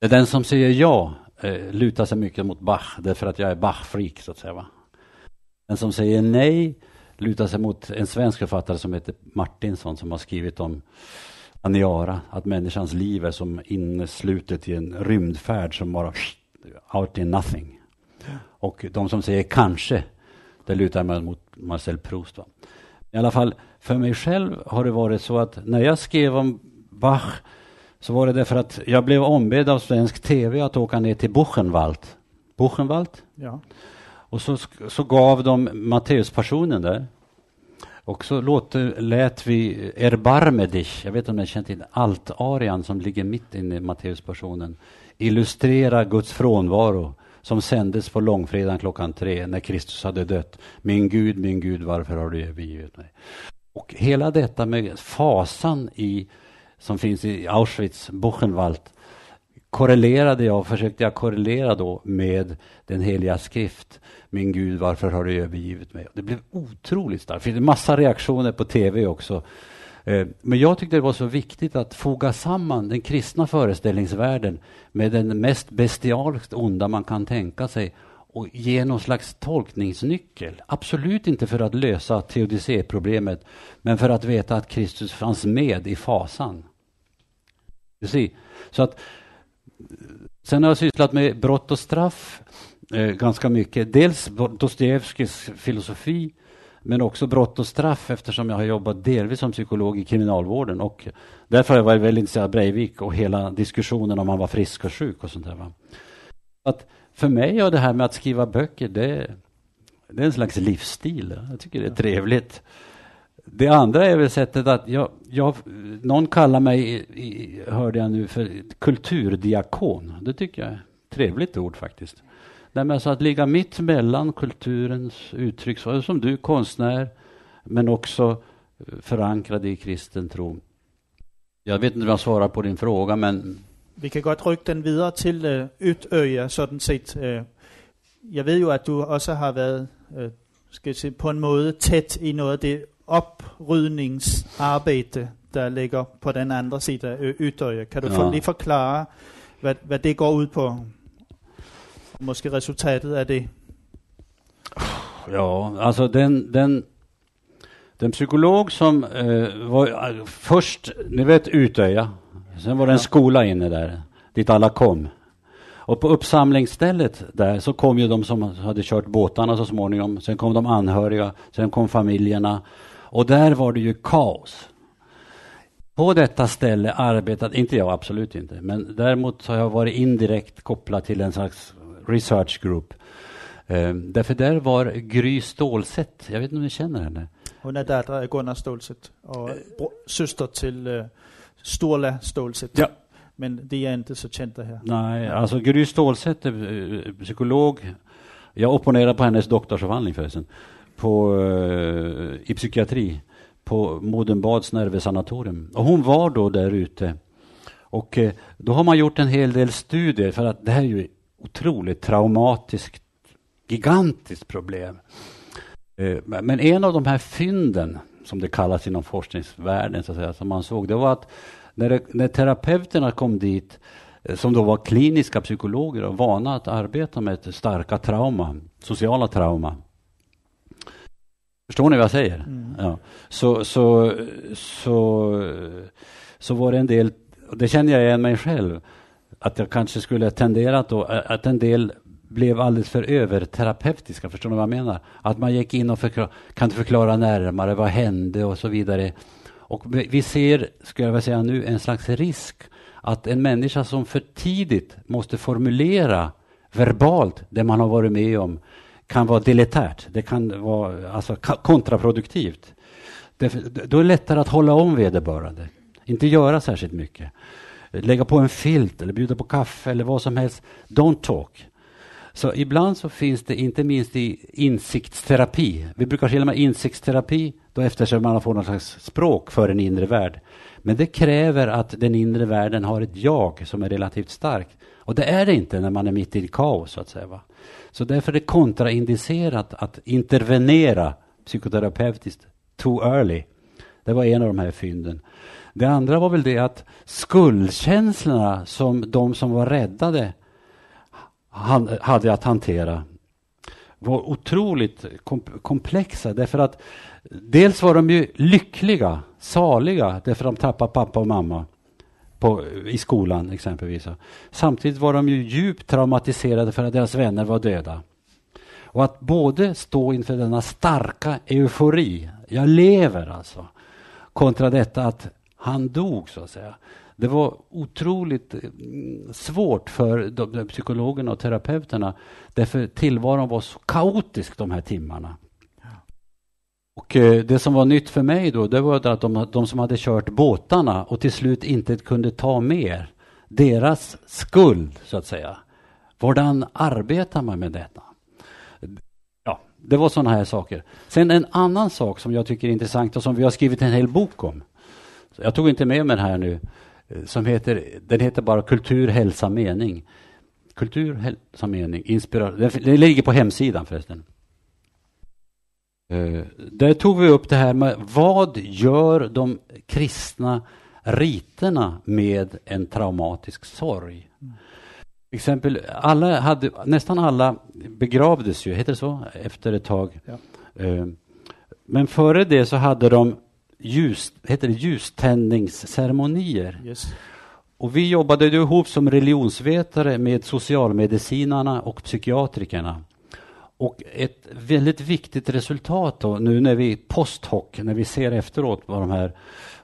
Den som säger ja eh, lutar sig mycket mot Bach, därför att jag är Bach-freak, så att säga. Va? Den som säger nej lutar sig mot en svensk författare som heter Martinsson, som har skrivit om Aniara, att människans liv är som inneslutet i en rymdfärd som bara out in nothing. Och de som säger kanske, det lutar man mot Marcel Proust. Va? I alla fall, för mig själv har det varit så att när jag skrev om Bach så var det därför att jag blev ombedd av svensk tv att åka ner till Buchenwald. Buchenwald? Ja. Och så, så gav de Matteuspassionen där. Och så låt, lät vi Erbarme dich, jag vet inte om ni känner till alt-arian som ligger mitt inne i Matteuspassionen, illustrera Guds frånvaro som sändes på långfredagen klockan tre när Kristus hade dött. Min Gud, min Gud, varför har du övergivit mig? Och hela detta med fasan i som finns i Auschwitz, Buchenwald, korrelerade jag, försökte jag korrelera då med den heliga skrift. Min Gud, varför har du övergivit mig? Det blev otroligt starkt. Det finns en massa reaktioner på tv också. Eh, men jag tyckte det var så viktigt att foga samman den kristna föreställningsvärlden med den mest bestialiskt onda man kan tänka sig och ge någon slags tolkningsnyckel. Absolut inte för att lösa teodicéproblemet, men för att veta att Kristus fanns med i fasan. Du ser. Så att, sen har jag sysslat med brott och straff eh, ganska mycket. Dels Dostojevskijs filosofi, men också brott och straff eftersom jag har jobbat delvis som psykolog i kriminalvården. Och därför har jag varit väldigt intresserad av Breivik och hela diskussionen om han var frisk och sjuk och sånt där. Va? Att för mig är det här med att skriva böcker, det, det är en slags livsstil. Jag tycker det är trevligt. Det andra är väl sättet att jag, jag, någon kallar mig, hörde jag nu, för kulturdiakon. Det tycker jag är ett trevligt ord faktiskt. Nej, alltså att ligga mitt mellan kulturens uttryck, som du konstnär, men också eh, förankrad i kristen tro. Jag vet inte om jag svarar på din fråga, men... Vi kan gott rycka den vidare till uh, eh, Utöja, sådan sett. Uh, eh. jag vet ju att du också har varit, uh, ska jag säga, på en måde tätt i något av det upprydningsarbete, der ligger på den andra sidan Ytterøje. Kan du ja. lige forklare, vad, vad det går ut på? Måske resultatet av det? Ja, alltså den, den, den psykolog som eh, var först, ni vet Utöja, sen var det en skola inne där, dit alla kom. Och på uppsamlingsstället där så kom ju de som hade kört båtarna så småningom, sen kom de anhöriga, sen kom familjerna och där var det ju kaos. På detta ställe arbetade, inte jag absolut inte, men däremot har jag varit indirekt kopplad till en slags research group. Um, därför där var Gry Stålsett, jag vet inte om ni känner henne? Hon är dotter Gunnar Stålsett och syster till uh, Sturla Stålsett. Ja. Men de är inte så kända här. Nej, alltså Gry Stålsett är uh, psykolog. Jag opponerar på hennes doktorsavhandling förresten på, eh, i psykiatri på Modenbads nervesanatorium. Och hon var då där ute. Och eh, då har man gjort en hel del studier för att det här är ju otroligt traumatiskt, gigantiskt problem. Eh, men en av de här fynden, som det kallas inom forskningsvärlden, så att säga, som man såg, det var att när, det, när terapeuterna kom dit som då var kliniska psykologer och vana att arbeta med starka trauma, sociala trauma. Förstår ni vad jag säger? Mm. Ja. Så, så, så, så var det en del, och det känner jag igen mig själv, att jag kanske skulle tendera då, att en del blev alldeles för överterapeutiska, förstår ni vad jag menar? Att man gick in och förklar, kan förklara närmare, vad hände och så vidare. Och vi ser, skulle jag vilja säga nu, en slags risk att en människa som för tidigt måste formulera verbalt det man har varit med om kan vara deletärt, det kan vara alltså, kontraproduktivt. Det, då är det lättare att hålla om vederbörande, inte göra särskilt mycket. Lägga på en filt eller bjuda på kaffe eller vad som helst. Don't talk. Så ibland så finns det, inte minst i insiktsterapi, vi brukar skilja med insiktsterapi, då eftersom man får något slags språk för en inre värld. Men det kräver att den inre världen har ett jag som är relativt starkt. Och det är det inte när man är mitt i kaos, så att säga. Va? Så därför är det kontraindicerat att intervenera psykoterapeutiskt too early. Det var en av de här fynden. Det andra var väl det att skuldkänslorna som de som var räddade hade att hantera var otroligt komplexa därför att dels var de ju lyckliga, saliga därför att de tappade pappa och mamma på, i skolan exempelvis. Samtidigt var de ju djupt traumatiserade för att deras vänner var döda. Och att både stå inför denna starka eufori, jag lever alltså, kontra detta att han dog så att säga. Det var otroligt mm, svårt för de, psykologerna och terapeuterna därför tillvaron var så kaotisk de här timmarna. Och eh, det som var nytt för mig då, det var att de, de som hade kört båtarna och till slut inte kunde ta mer, deras skuld så att säga. Hvordan arbetar man med detta? Ja, det var sådana här saker. Sen en annan sak som jag tycker är intressant och som vi har skrivit en hel bok om. Jag tog inte med mig den här nu. Eh, som heter, den heter bara Kultur, hälsa, mening. Kultur, hälsa, mening, inspiration. Den, den ligger på hemsidan förresten. Uh, där tog vi upp det här med vad gör de kristna riterna med en traumatisk sorg? Exempel, alla hade, nästan alla begravdes ju, heter det så, efter ett tag. Ja. Uh, men före det så hade de ljus, heter det ljuständningsceremonier. Yes. Och vi jobbade ihop som religionsvetare med socialmedicinarna och psykiatrikerna. Och ett väldigt viktigt resultat då, nu när vi post hoc, när vi ser efteråt vad, de här,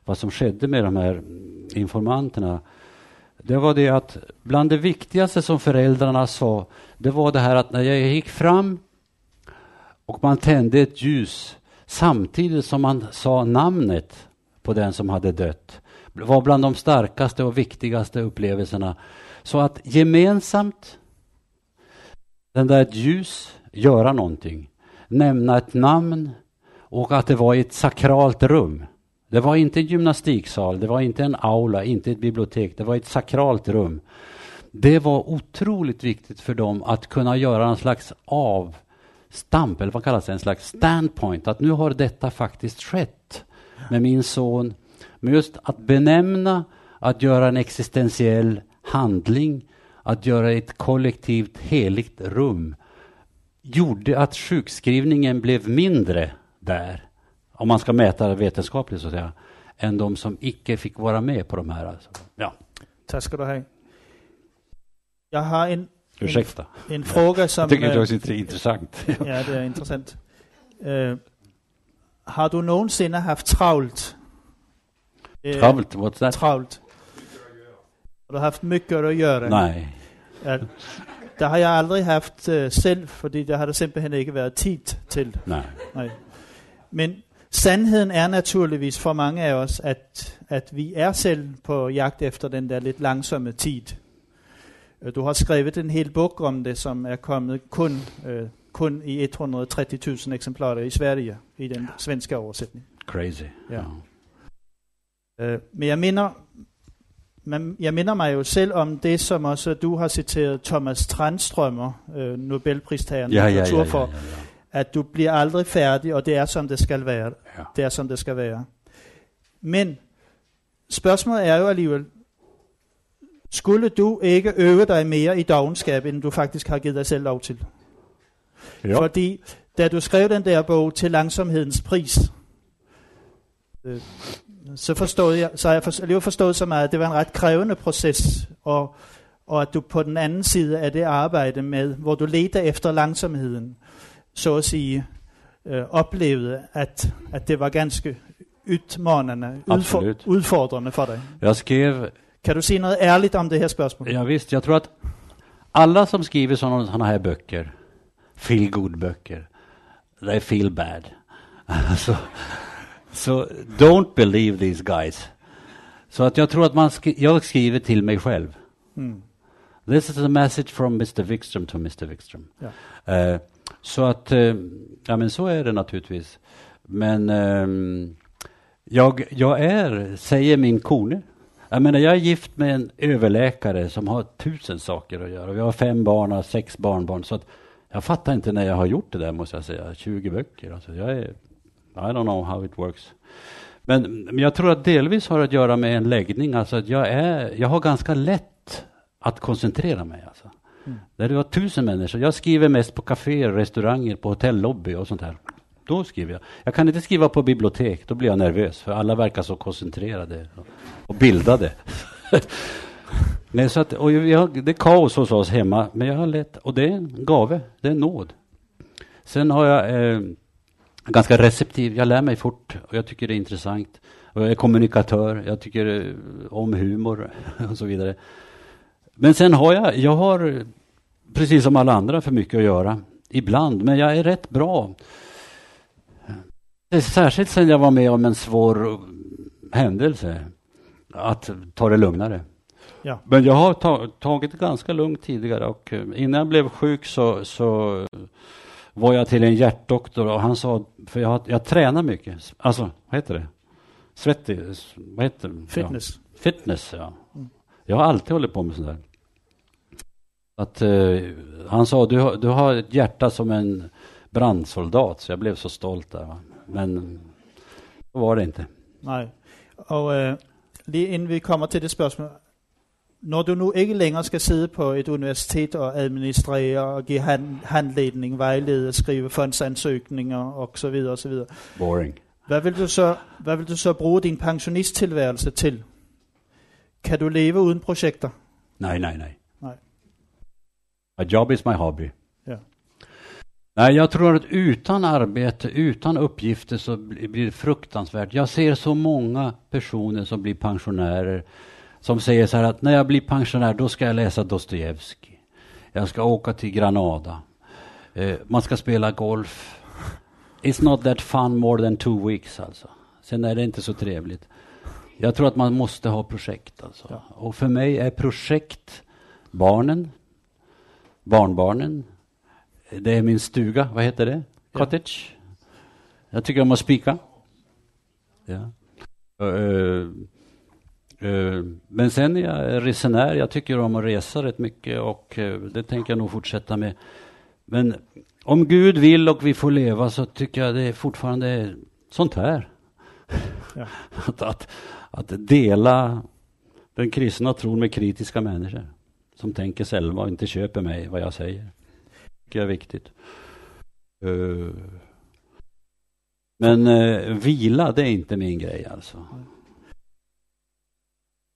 vad som skedde med de här informanterna, det var det att bland det viktigaste som föräldrarna sa, det var det här att när jag gick fram och man tände ett ljus samtidigt som man sa namnet på den som hade dött var bland de starkaste och viktigaste upplevelserna. Så att gemensamt den där ett ljus, göra någonting, nämna ett namn och att det var i ett sakralt rum. Det var inte en gymnastiksal, det var inte en aula, inte ett bibliotek, det var ett sakralt rum. Det var otroligt viktigt för dem att kunna göra en slags avstamp eller vad kallas det, en slags standpoint, att nu har detta faktiskt skett med min son. Men just att benämna, att göra en existentiell handling, att göra ett kollektivt heligt rum, gjorde att sjukskrivningen blev mindre där, om man ska mäta det vetenskapligt så att säga, än de som icke fick vara med på de här. Alltså. Ja. Tack ska du ha. Jag har en Ursäkta. En, en fråga som... Jag tycker det är intressant. ja, det är intressant. Uh, har du någonsin haft travlt? Uh, travlt? What's that? Travlt. Har du haft mycket att göra? Nej. Uh, det har jag aldrig haft uh, själv, för det hade simpelthen inte varit tid till. Nej. Nej. Men sandheden är naturligtvis för många av oss att, att vi är själv på jakt efter den där lite långsamma tid. Øh, du har skrivit en hel bok om det som är kommit kun, uh, kun i 130 000 exemplar i Sverige i den svenska översättningen. Crazy. Ja. Uh, men jag minner, men jag minner mig ju själv om det som också du har citerat Thomas Tranströmer, uh, Nobelpristagaren ja, ja, ja, för, att du blir aldrig färdig och det är som det ska vara. Det är som det ska vara. Men spørgsmålet är ju alligevel, Skulle du ikke øve dig mere i dogenskab, end du faktisk har givet dig selv lov til? Ja. Fordi da du skrev den der bog til langsomhedens pris, øh, så, forstod jeg, så har jeg alligevel forstået så meget, at det var en ret krævende proces, og, og at du på den anden side af det arbejde med, hvor du leder efter langsomheden, så at sige, øh, oplevede, at, at det var ganske utmanande, udfor, Absolut. udfordrende for dig. Jag skrev, Kan du sige noget ærligt om det her spørgsmål? ja visst, jag tror att alla som skriver sådana, här böcker, feel good böcker, they feel bad. så, så don't believe these guys. Så att jag tror att man skri- jag skriver till mig själv. Mm. This is a message from Mr. Wikström to Mr. Wikström. Ja. Eh, så att, eh, ja men så är det naturligtvis. Men ehm, jag, jag är, säger min kone. Jag menar, jag är gift med en överläkare som har tusen saker att göra. Vi har fem barn och sex barnbarn. Så att jag fattar inte när jag har gjort det där, måste jag säga. 20 böcker. Alltså, jag är, I don't know how it works. Men, men jag tror att delvis har att göra med en läggning. Alltså att jag, är, jag har ganska lätt att koncentrera mig. Alltså. Där det var tusen människor. Jag skriver mest på kaféer, restauranger, på hotellobby och sånt här. Då skriver jag. Jag kan inte skriva på bibliotek, då blir jag nervös. För alla verkar så koncentrerade och, och bildade. Nej, så att, och jag, det är kaos hos oss hemma, men jag har lätt, och det är en gave, det är en nåd. Sen har jag eh, ganska receptiv, jag lär mig fort och jag tycker det är intressant. Och jag är kommunikatör, jag tycker eh, om humor och så vidare. Men sen har jag, jag har precis som alla andra för mycket att göra. Ibland, men jag är rätt bra. Är Särskilt sen jag var med om en svår händelse. Att ta det lugnare. Ja. Men jag har ta, tagit det ganska lugnt tidigare och eh, innan jag blev sjuk så, så var jag till en hjärtdoktor och han sa, för jag, jag tränar mycket, alltså vad heter det? Svettig, vad heter det? Fitness. Ja. Fitness, ja. Jag har alltid hållit på med sånt där. Att, eh, han sa, du har, du har ett hjärta som en brandsoldat, så jag blev så stolt där. Va? Men så var det inte. Nej. Øh, lige inden vi kommer til det spørgsmål. Når du nu ikke længere skal sidde på et universitet og administrere og give hand, handledning, vejlede, skrive fondsansøgninger og så videre. Boring. Hvad vil du så, hvad vil du så bruge din pensionisttilværelse til? Kan du leve uden projekter? Nej, nej, nej. Nej. A job is my hobby. Ja. Nej, jag tror att utan arbete, utan uppgifter så bli- blir det fruktansvärt. Jag ser så många personer som blir pensionärer som säger så här att när jag blir pensionär då ska jag läsa Dostojevskij. Jag ska åka till Granada. Eh, man ska spela golf. It's not that fun more than two weeks alltså. Sen är det inte så trevligt. Jag tror att man måste ha projekt alltså. Ja. Och för mig är projekt barnen, barnbarnen, det är min stuga, vad heter det? Ja. Cottage. Jag tycker om att spika. Ja. Uh, uh, men sen är jag resenär, jag tycker om att resa rätt mycket och uh, det tänker jag nog fortsätta med. Men om Gud vill och vi får leva så tycker jag det är fortfarande sånt här. Ja. att, att, att dela den kristna tron med kritiska människor som tänker själva och inte köper mig vad jag säger. Det är viktigt. Eh, men vila, det är inte min grej alltså.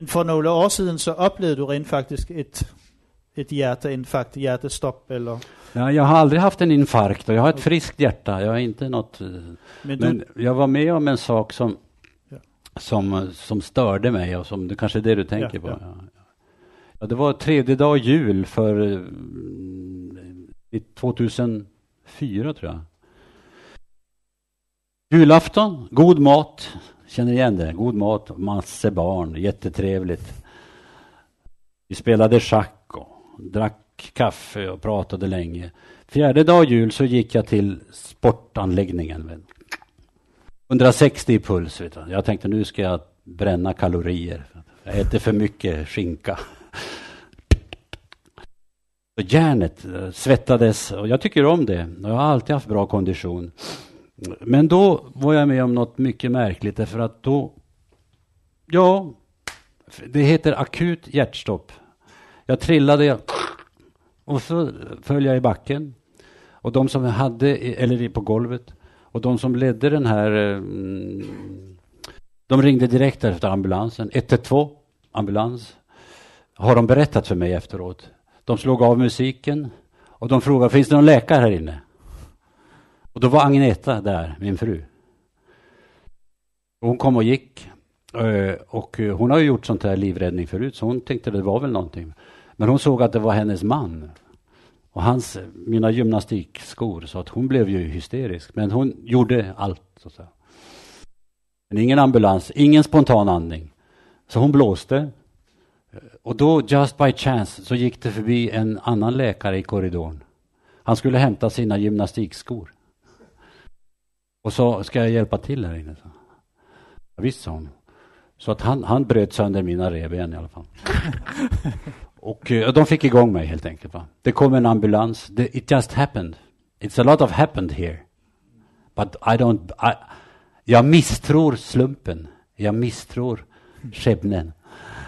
For nogle år siden så oplevede du rent faktisk et, et hjerteinfarkt, hjertestop, eller, Ja, jag har aldrig haft en infarkt och jag har ett friskt hjärta. Jag har inte något... eh, men, du, Men jag var med om en sak som, Ja. som, som störde mig och som det kanske är det du tänker Ja, på. ja. Ja. Det var tredje dag jul för eh, i 2004 tror jag. Julafton, god mat, känner igen det, god mat, massor barn, jättetrevligt. Vi spelade schack och drack kaffe och pratade länge. Fjärde dag jul så gick jag till sportanläggningen. 160 i puls. Vet jag. Jag tänkte nu ska jag bränna kalorier. Jag äter för mycket skinka. Järnet eh, svettades och jag tycker om det. Jag har alltid haft bra kondition. Men då var jag med om något mycket märkligt därför att då, ja, det heter akut hjärtstopp. Jag trillade jag, och så föll jag i backen. Och de som hade, eller på golvet, och de som ledde den här, mm, de ringde direkt efter ambulansen. 112, ambulans, har de berättat för mig efteråt. De slog av musiken och de frågade, finns det någon läkare här inne? Och då var Agneta där, min fru. hon kom och gick. Eh, och eh, hon har ju gjort sånt här livräddning förut, så hon tänkte det var väl någonting. Men hon såg att det var hennes man. Och hans, mina gymnastikskor, så att hon blev ju hysterisk. Men hon gjorde allt. Så att säga. Men ingen ambulans, ingen spontan andning. Så hon blåste. Eh, och då, just by chance, så gick det förbi en annan läkare i korridoren. Han skulle hämta sina gymnastikskor. Och så, ska jag hjälpa till här inne? Så. Ja, visst, sa hon. Så att han, han bröt sönder mina revben i alla fall. och uh, de fick igång mig helt enkelt. Va? Det kom en ambulans. Det, it just happened. It's a lot of happened here. But I don't... I, jag misstror slumpen. Jag misstror skebnen.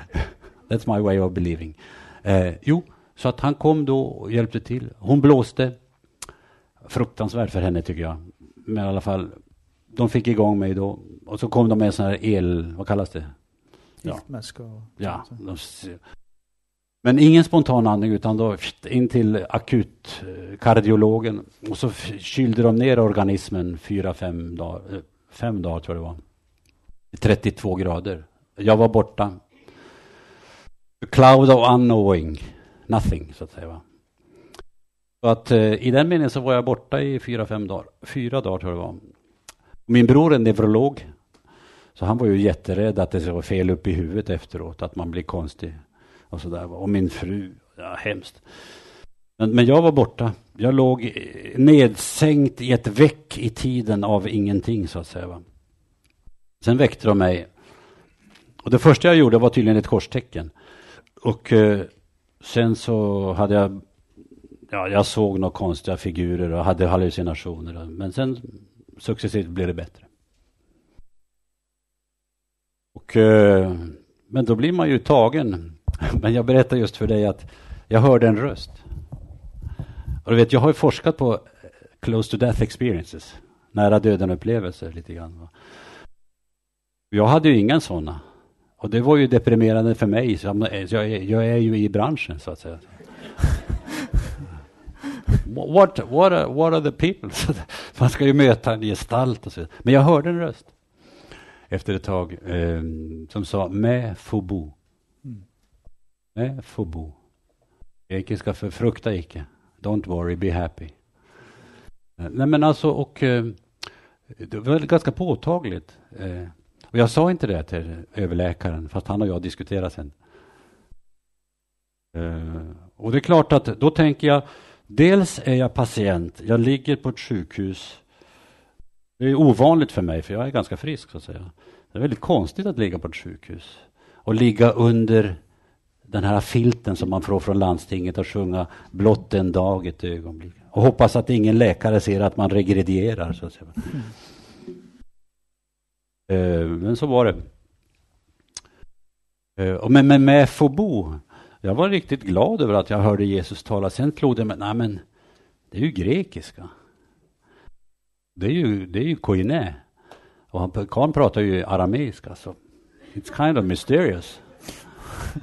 That's my way of believing. Eh, jo, så att han kom då och hjälpte till. Hon blåste. Fruktansvärt för henne tycker jag. Men i alla fall, de fick igång mig då. Och så kom de med sån här el, vad kallas det? Ja. ja de, men ingen spontan andning utan då in till akutkardiologen. Och så kylde de ner organismen fyra, fem dagar. Eh, fem dagar tror jag det var. 32 grader. Jag var borta. A cloud of unknowing. Nothing, så att säga. Va? Så att eh, i den meningen så var jag borta i fyra, fem dagar. Fyra dagar tror jag det var. Min bror är neurolog. Så han var ju jätterädd att det var fel upp i huvudet efteråt, att man blir konstig. Och, så där. och min fru, ja hemskt. Men, men jag var borta. Jag låg eh, nedsänkt i ett väck i tiden av ingenting så att säga. Va? Sen väckte de mig. Och det första jag gjorde var tydligen ett korstecken. Och eh, sen så hade jag, ja, jag såg några konstiga figurer och hade hallucinationer. Men sen successivt blev det bättre. Och, eh, men då blir man ju tagen. Men jag berättar just för dig att jag hörde en röst. Och du vet, jag har ju forskat på eh, close to death experiences, nära döden-upplevelser lite grann. Jag hade ju inga sådana. Och det var ju deprimerande för mig. Eh, så jag, jag är ju i branschen så att säga what, what, are, what are the people? Man ska ju möta en gestalt och så Men jag hörde en röst efter ett tag eh, som sa med fobo. Mm. Med fobo. Grekiska för frukta icke. Don't worry, be happy. Eh, nej men alltså och eh, det var ganska påtagligt. Eh, och jag sa inte det till överläkaren, fast han och jag diskuterade sen. Uh, och det är klart att då tänker jag, dels är jag patient, jag ligger på ett sjukhus. Det är ovanligt för mig, för jag är ganska frisk så att säga. Det är väldigt konstigt att ligga på ett sjukhus och ligga under den här filten som man får från landstinget och sjunga blott en dag ett ögonblick. Och hoppas att ingen läkare ser att man regredierar. Så att säga. Mm. Men så var det. Eh, men med Fobo, jag var riktigt glad över att jag hörde Jesus tala. Sen slog det mig, nej men det är ju grekiska. Det är ju, det är ju koine. Och han, Karl pratar ju arameiska, så it's kind of mysterious.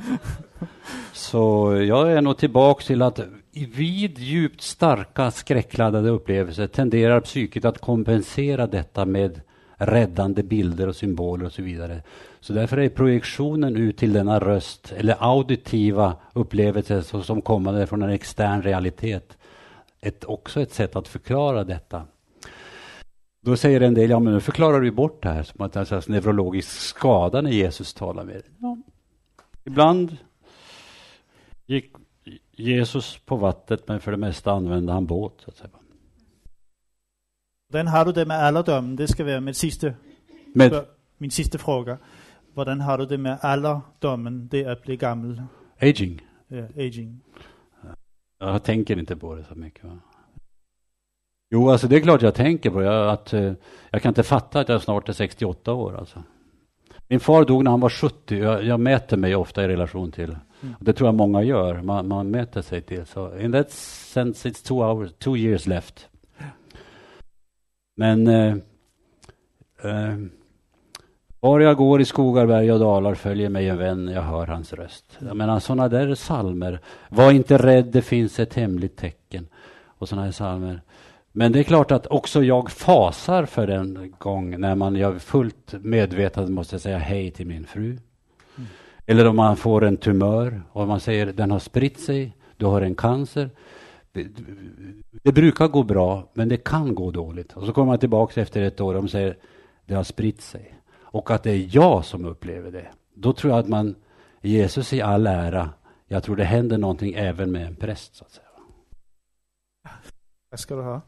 så jag är nog tillbaka till att vid djupt starka skräckladdade upplevelser tenderar psyket att kompensera detta med räddande bilder och symboler och så vidare. Så därför är projektionen ut till denna röst, eller auditiva upplevelser som kommande från en extern realitet, ett, också ett sätt att förklara detta. Då säger en del, ja men nu förklarar du bort det här som att det är en neurologisk skada när Jesus talar med dig. Ja. Ibland gick Jesus på vattnet men för det mesta använde han båt. Så att säga. Hvordan har du det med alderdommen? Det skal være mit sidste, med? min sidste fråga. Hvordan har du det med alderdommen, det att bli gammal? Aging? Ja, aging. Jag tänker inte på det så mycket. Va? Jo, alltså det är klart jag tänker på det. Att, uh, jag kan inte fatta att jag snart är 68 år. Alltså. Min far dog när han var 70. Jag, jag mäter mig ofta i relation till Mm. Det tror jag många gör. Man, man mäter sig till. Så in that sense it's two, hours, two years left. Men eh, eh, var jag går i skogar, berg och dalar följer mig en vän, jag hör hans röst. Jag menar sådana där salmer. Var inte rädd, det finns ett hemligt tecken. Och sådana här salmer. Men det är klart att också jag fasar för en gång när man jag fullt medvetet måste säga hej till min fru. Mm. Eller om man får en tumör och man säger den har spritt sig, du har en cancer. Det, det, brukar gå bra, men det kan gå dåligt. Och så kommer man tillbaka efter ett år och de säger det har spritt sig. Och att det är jag som upplever det. Då tror jag att man, Jesus i all ära, jag tror det händer någonting även med en präst. så att säga. Tack ska du ha.